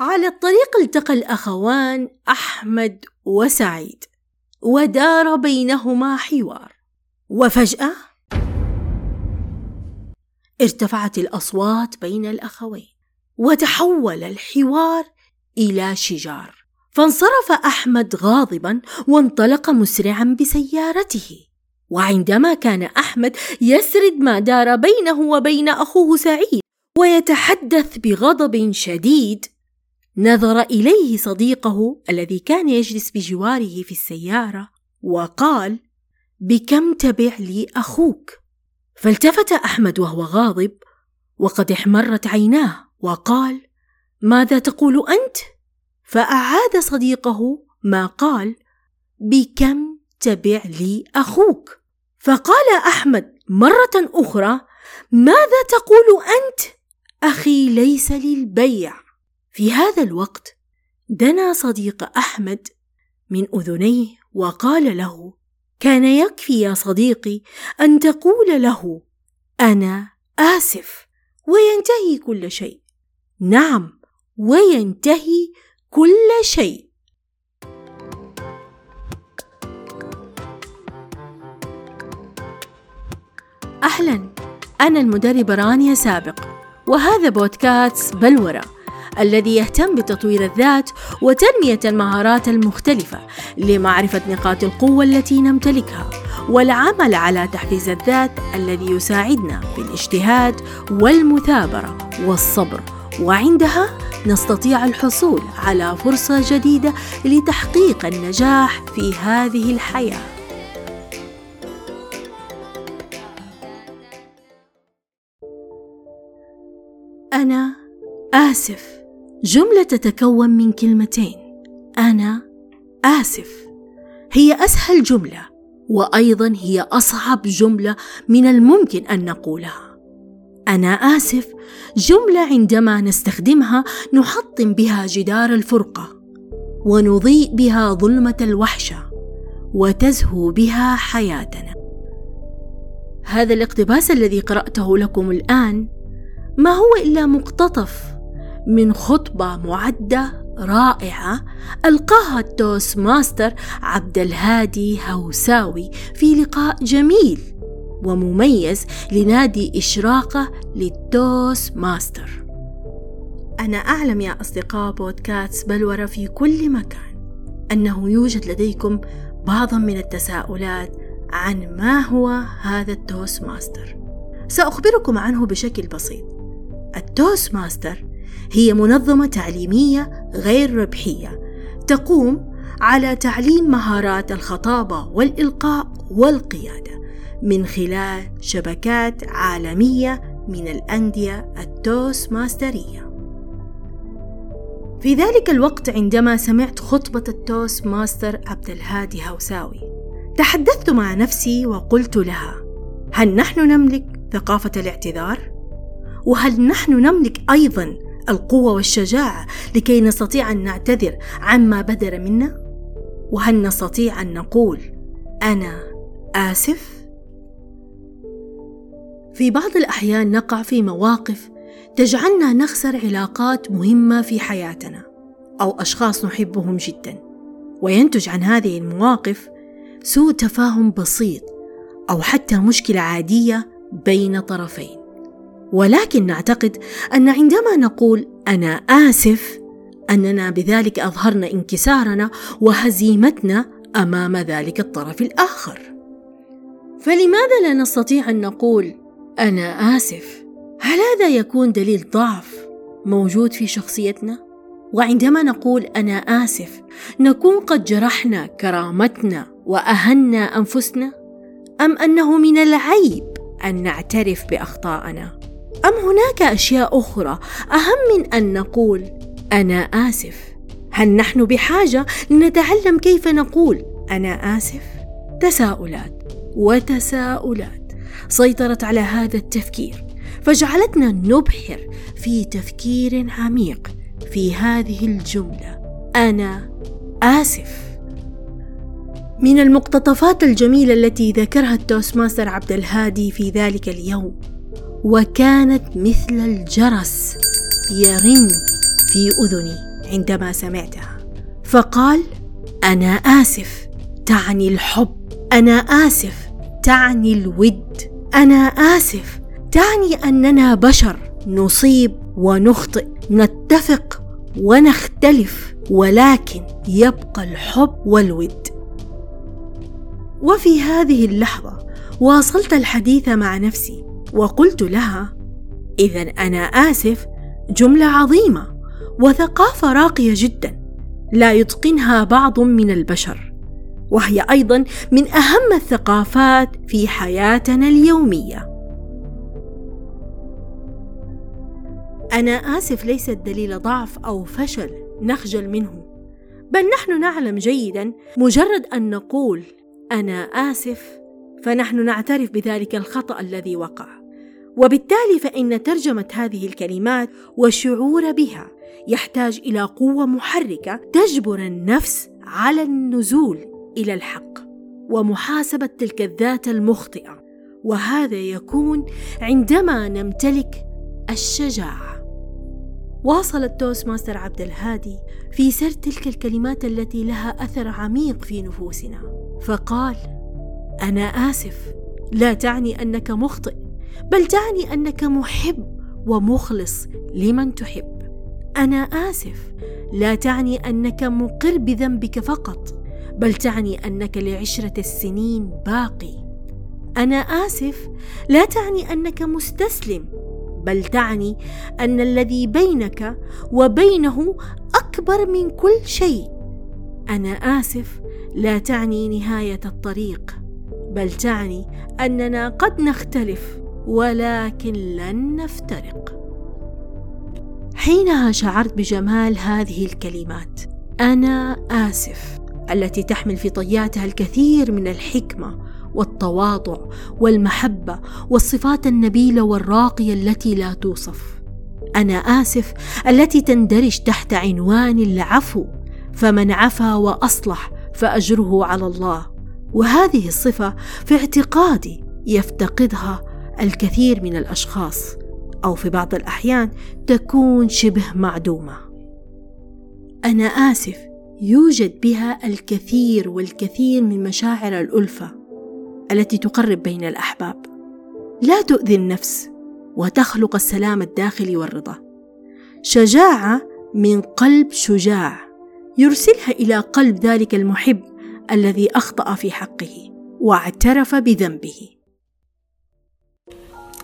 على الطريق التقى الأخوان أحمد وسعيد ودار بينهما حوار. وفجأة ارتفعت الأصوات بين الأخوين وتحول الحوار إلى شجار. فانصرف أحمد غاضبا وانطلق مسرعا بسيارته. وعندما كان أحمد يسرد ما دار بينه وبين أخوه سعيد ويتحدث بغضب شديد نظر إليه صديقه الذي كان يجلس بجواره في السيارة وقال بكم تبع لي أخوك؟ فالتفت أحمد وهو غاضب وقد احمرت عيناه وقال ماذا تقول أنت؟ فأعاد صديقه ما قال بكم تبع لي أخوك؟ فقال أحمد مرة أخرى ماذا تقول أنت؟ أخي ليس للبيع. في هذا الوقت دنا صديق أحمد من أذنيه وقال له كان يكفي يا صديقي أن تقول له أنا آسف وينتهي كل شيء. نعم وينتهي كل شيء. أهلا أنا المدربه رانيا سابق وهذا بودكاست بلوره الذي يهتم بتطوير الذات وتنمية المهارات المختلفة لمعرفة نقاط القوة التي نمتلكها والعمل على تحفيز الذات الذي يساعدنا في الاجتهاد والمثابرة والصبر. وعندها نستطيع الحصول على فرصة جديدة لتحقيق النجاح في هذه الحياة. أنا آسف. جملة تتكون من كلمتين. أنا آسف. هي أسهل جملة وأيضا هي أصعب جملة من الممكن أن نقولها. أنا آسف. جملة عندما نستخدمها نحطم بها جدار الفرقة ونضيء بها ظلمة الوحشة وتزهو بها حياتنا. هذا الاقتباس الذي قرأته لكم الآن ما هو إلا مقتطف من خطبة معدة رائعة ألقاها ال Toastmaster عبد الهادي هوساوي في لقاء جميل ومميز لنادي إشراقة لل Toastmaster أنا أعلم يا أصدقاء بودكاست بلورة في كل مكان أنه يوجد لديكم بعض من التساؤلات عن ما هو هذا ال Toastmaster سأخبركم عنه بشكل بسيط. ال Toastmaster هي منظمة تعليمية غير ربحية تقوم على تعليم مهارات الخطابة والإلقاء والقيادة من خلال شبكات عالمية من الأندية التوست ماسترية. في ذلك الوقت عندما سمعت خطبة ال Toastmaster عبد الهادي هوساوي تحدثت مع نفسي وقلت لها هل نحن نملك ثقافة الاعتذار؟ وهل نحن نملك أيضا القوة والشجاعة لكي نستطيع أن نعتذر عما بدر منا؟ وهل نستطيع أن نقول أنا آسف؟ في بعض الأحيان نقع في مواقف تجعلنا نخسر علاقات مهمة في حياتنا أو أشخاص نحبهم جدا وينتج عن هذه المواقف سوء تفاهم بسيط أو حتى مشكلة عادية بين طرفين ولكن نعتقد أن عندما نقول أنا آسف أننا بذلك أظهرنا انكسارنا وهزيمتنا أمام ذلك الطرف الآخر. فلماذا لا نستطيع أن نقول أنا آسف؟ هل هذا يكون دليل ضعف موجود في شخصيتنا؟ وعندما نقول أنا آسف نكون قد جرحنا كرامتنا وأهنا أنفسنا؟ أم أنه من العيب أن نعترف باخطائنا أم هناك أشياء أخرى أهم من أن نقول أنا آسف؟ هل نحن بحاجة لنتعلم كيف نقول أنا آسف؟ تساؤلات وتساؤلات سيطرت على هذا التفكير فجعلتنا نبحر في تفكير عميق في هذه الجملة أنا آسف من المقتطفات الجميلة التي ذكرها ال Toastmaster عبد الهادي في ذلك اليوم وكانت مثل الجرس يرن في أذني عندما سمعتها. فقال أنا آسف تعني الحب. أنا آسف تعني الود. أنا آسف تعني أننا بشر نصيب ونخطئ نتفق ونختلف ولكن يبقى الحب والود. وفي هذه اللحظة واصلت الحديث مع نفسي. وقلت لها اذا أنا آسف جملة عظيمة وثقافة راقية جدا لا يتقنها بعض من البشر وهي أيضا من أهم الثقافات في حياتنا اليومية. أنا آسف ليست دليل ضعف أو فشل نخجل منه بل نحن نعلم جيدا مجرد أن نقول أنا آسف فنحن نعترف بذلك الخطأ الذي وقع. وبالتالي فإن ترجمة هذه الكلمات والشعور بها يحتاج إلى قوة محركة تجبر النفس على النزول إلى الحق ومحاسبة تلك الذات المخطئة وهذا يكون عندما نمتلك الشجاعة. واصل ال Toastmaster عبد الهادي في سرد تلك الكلمات التي لها أثر عميق في نفوسنا فقال أنا آسف لا تعني أنك مخطئ. بل تعني أنك محب ومخلص لمن تحب. أنا آسف. لا تعني أنك مقر بذنبك فقط بل تعني أنك لعشرة السنين باقي. أنا آسف. لا تعني أنك مستسلم بل تعني أن الذي بينك وبينه أكبر من كل شيء. أنا آسف. لا تعني نهاية الطريق بل تعني أننا قد نختلف. ولكن لن نفترق. حينها شعرت بجمال هذه الكلمات. أنا آسف التي تحمل في طياتها الكثير من الحكمة والتواضع والمحبة والصفات النبيله والراقيه التي لا توصف. أنا آسف التي تندرج تحت عنوان العفو فمن عفا وأصلح فأجره على الله. وهذه الصفة في اعتقادي يفتقدها الكثير من الأشخاص أو في بعض الأحيان تكون شبه معدومة. أنا آسف يوجد بها الكثير والكثير من مشاعر الألفة التي تقرب بين الأحباب. لا تؤذي النفس وتخلق السلام الداخلي والرضا. شجاعة من قلب شجاع يرسلها إلى قلب ذلك المحب الذي أخطأ في حقه واعترف بذنبه.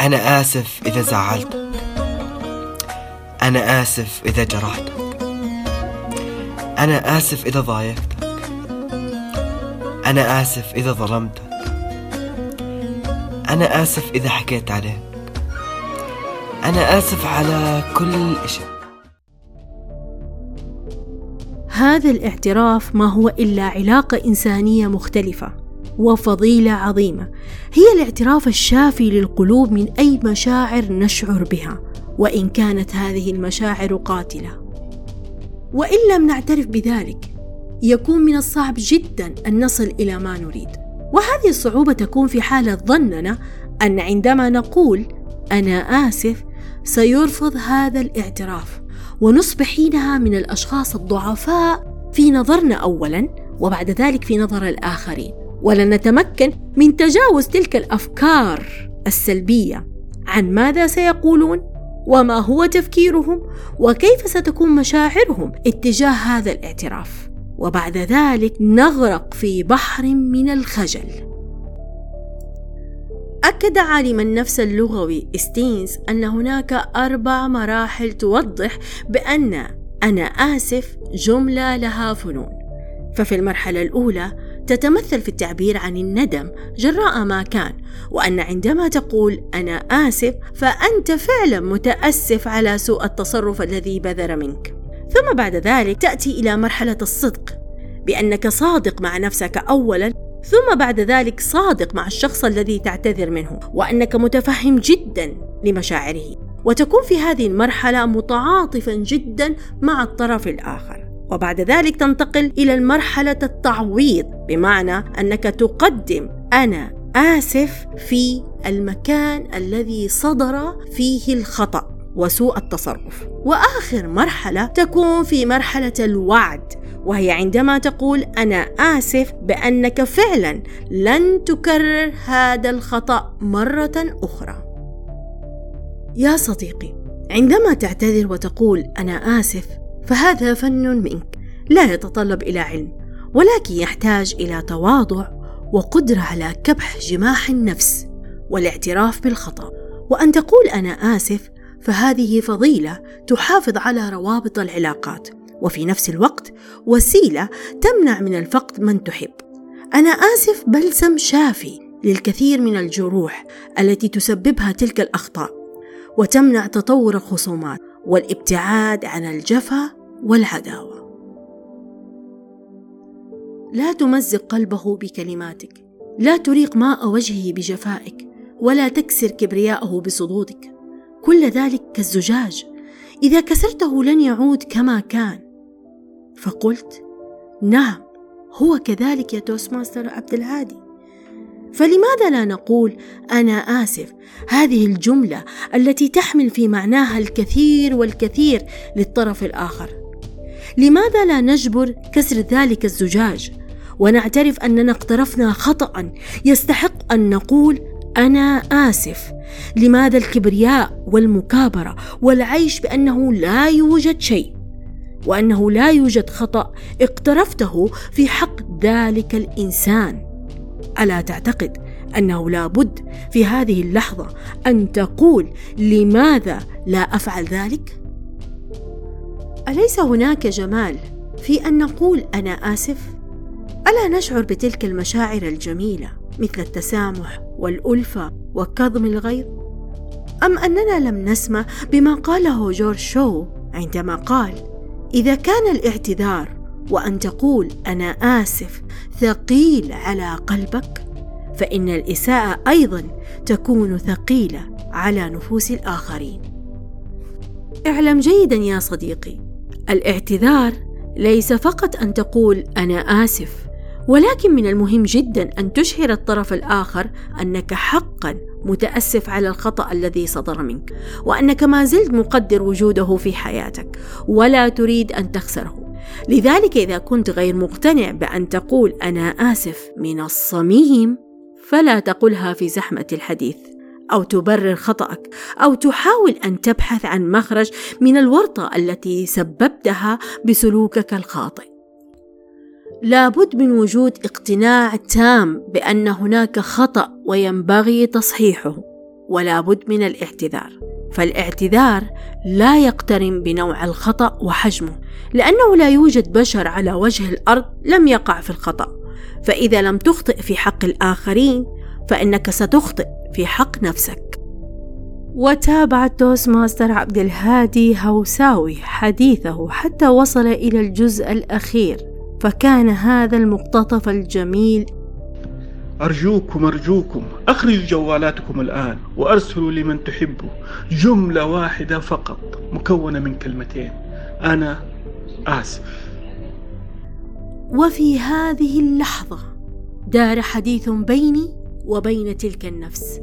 أنا آسف إذا زعلتك. أنا آسف إذا جرحتك. أنا آسف إذا ضايقتك. أنا آسف إذا ظلمتك. أنا آسف إذا حكيت عليك. أنا آسف على كل شيء هذا الاعتراف ما هو إلا علاقة إنسانية مختلفة وفضيلة عظيمة. هي الاعتراف الشافي للقلوب من أي مشاعر نشعر بها وإن كانت هذه المشاعر قاتلة. وإن لم نعترف بذلك يكون من الصعب جدا أن نصل إلى ما نريد. وهذه الصعوبة تكون في حاله ظننا أن عندما نقول أنا آسف سيرفض هذا الاعتراف ونصبح حينها من الأشخاص الضعفاء في نظرنا اولا وبعد ذلك في نظر الآخرين. ولن نتمكن من تجاوز تلك الأفكار السلبية. عن ماذا سيقولون؟ وما هو تفكيرهم؟ وكيف ستكون مشاعرهم اتجاه هذا الاعتراف؟ وبعد ذلك نغرق في بحر من الخجل. أكد عالم النفس اللغوي ستينز أن هناك أربع مراحل توضح بأن أنا آسف جملة لها فنون. ففي المرحلة الأولى تتمثل في التعبير عن الندم جراء ما كان وأن عندما تقول أنا آسف فأنت فعلا متأسف على سوء التصرف الذي بذر منك. ثم بعد ذلك تأتي إلى مرحلة الصدق بأنك صادق مع نفسك أولا ثم بعد ذلك صادق مع الشخص الذي تعتذر منه وأنك متفهم جدا لمشاعره وتكون في هذه المرحلة متعاطفا جدا مع الطرف الآخر. وبعد ذلك تنتقل إلى المرحلة التعويض بمعنى أنك تقدم أنا آسف في المكان الذي صدر فيه الخطأ وسوء التصرف. وآخر مرحلة تكون في مرحلة الوعد وهي عندما تقول أنا آسف بأنك فعلا لن تكرر هذا الخطأ مرة أخرى. يا صديقي عندما تعتذر وتقول أنا آسف فهذا فن منك لا يتطلب إلى علم ولكن يحتاج إلى تواضع وقدرة على كبح جماح النفس والاعتراف بالخطأ. وأن تقول أنا آسف فهذه فضيلة تحافظ على روابط العلاقات. وفي نفس الوقت وسيلة تمنع من الفقد من تحب. أنا آسف بلسم شافي للكثير من الجروح التي تسببها تلك الأخطاء وتمنع تطور الخصومات والابتعاد عن الجفا والعداوة. لا تمزق قلبه بكلماتك. لا تريق ماء وجهه بجفائك. ولا تكسر كبرياءه بصدودك. كل ذلك كالزجاج. إذا كسرته لن يعود كما كان. فقلت نعم هو كذلك يا Toastmaster عبد الهادي. فلماذا لا نقول أنا آسف هذه الجملة التي تحمل في معناها الكثير والكثير للطرف الآخر؟ لماذا لا نجبر كسر ذلك الزجاج؟ ونعترف أننا اقترفنا خطأ. يستحق أن نقول أنا آسف. لماذا الكبرياء والمكابرة والعيش بأنه لا يوجد شيء؟ وأنه لا يوجد خطأ اقترفته في حق ذلك الإنسان. ألا تعتقد أنه لابد في هذه اللحظة أن تقول لماذا لا أفعل ذلك؟ أليس هناك جمال في أن نقول أنا آسف؟ ألا نشعر بتلك المشاعر الجميلة مثل التسامح والألفة وكظم الغيظ؟ أم أننا لم نسمع بما قاله جورج شو عندما قال إذا كان الاعتذار وأن تقول أنا آسف ثقيل على قلبك فإن الإساءة أيضا تكون ثقيلة على نفوس الآخرين. اعلم جيدا يا صديقي الاعتذار ليس فقط أن تقول أنا آسف ولكن من المهم جدا أن تشعر الطرف الآخر أنك حقا متأسف على الخطأ الذي صدر منك وأنك ما زلت مقدر وجوده في حياتك ولا تريد أن تخسره. لذلك إذا كنت غير مقتنع بأن تقول أنا آسف من الصميم فلا تقلها في زحمة الحديث. أو تبرر خطأك أو تحاول أن تبحث عن مخرج من الورطة التي سببتها بسلوكك الخاطئ. لابد من وجود اقتناع تام بأن هناك خطأ وينبغي تصحيحه ولا بد من الاعتذار. فالاعتذار لا يقترن بنوع الخطأ وحجمه لأنه لا يوجد بشر على وجه الأرض لم يقع في الخطأ. فإذا لم تخطئ في حق الآخرين فإنك ستخطئ. في حق نفسك. وتابع ال Toastmaster عبد الهادي هوساوي حديثه حتى وصل إلى الجزء الأخير فكان هذا المقتطف الجميل. أرجوكم أرجوكم أخرجوا جوالاتكم الآن وأرسلوا لمن تحبوا جملة واحدة فقط مكونة من كلمتين. أنا آسف. وفي هذه اللحظة دار حديث بيني وبين تلك النفس.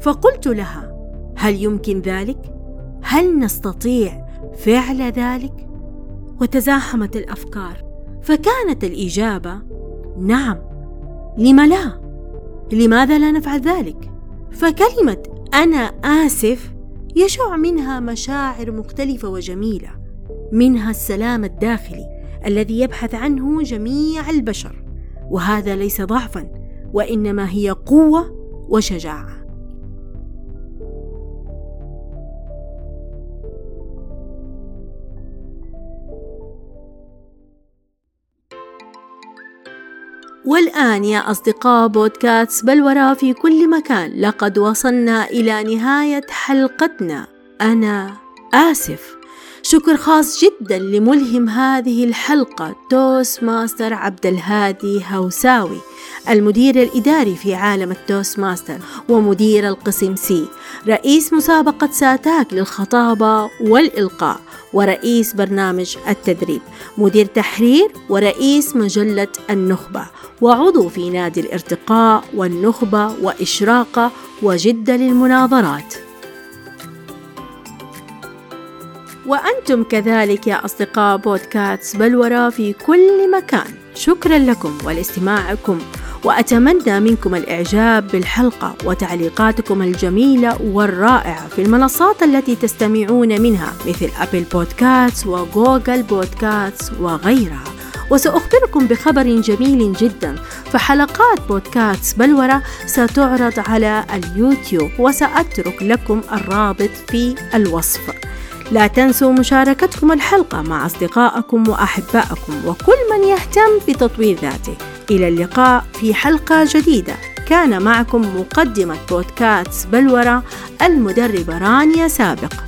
فقلت لها هل يمكن ذلك؟ هل نستطيع فعل ذلك؟ وتزاحمت الأفكار. فكانت الإجابة نعم. لم لا؟ لماذا لا نفعل ذلك؟ فكلمة أنا آسف يشع منها مشاعر مختلفة وجميلة منها السلام الداخلي الذي يبحث عنه جميع البشر. وهذا ليس ضعفا وإنما هي قوة وشجاعة. والآن يا أصدقاء بودكاست بلورة في كل مكان لقد وصلنا إلى نهاية حلقتنا. أنا آسف. شكر خاص جدا لملهم هذه الحلقة Toastmaster عبد الهادي هوساوي المدير الإداري في عالم ال Toastmaster ومدير القسم C. رئيس مسابقة ساتاك للخطابة والإلقاء ورئيس برنامج التدريب مدير تحرير ورئيس مجلة النخبة. وعضو في نادي الارتقاء والنخبة وإشراقة وجدة للمناظرات. وأنتم كذلك يا أصدقاء بودكاست بلورة في كل مكان. شكرا لكم ولاستماعكم وأتمنى منكم الإعجاب بالحلقة وتعليقاتكم الجميلة والرائعة في المنصات التي تستمعون منها مثل أبل بودكاست وجوجل بودكاست وغيرها. وسأخبركم بخبر جميل جدا فحلقات بودكاست بلورة ستعرض على اليوتيوب وسأترك لكم الرابط في الوصف. لا تنسوا مشاركتكم الحلقة مع أصدقائكم وأحبائكم وكل من يهتم بتطوير ذاته. إلى اللقاء في حلقة جديدة. كان معكم مقدمة بودكاست بلورة المدربة رانيا سابق.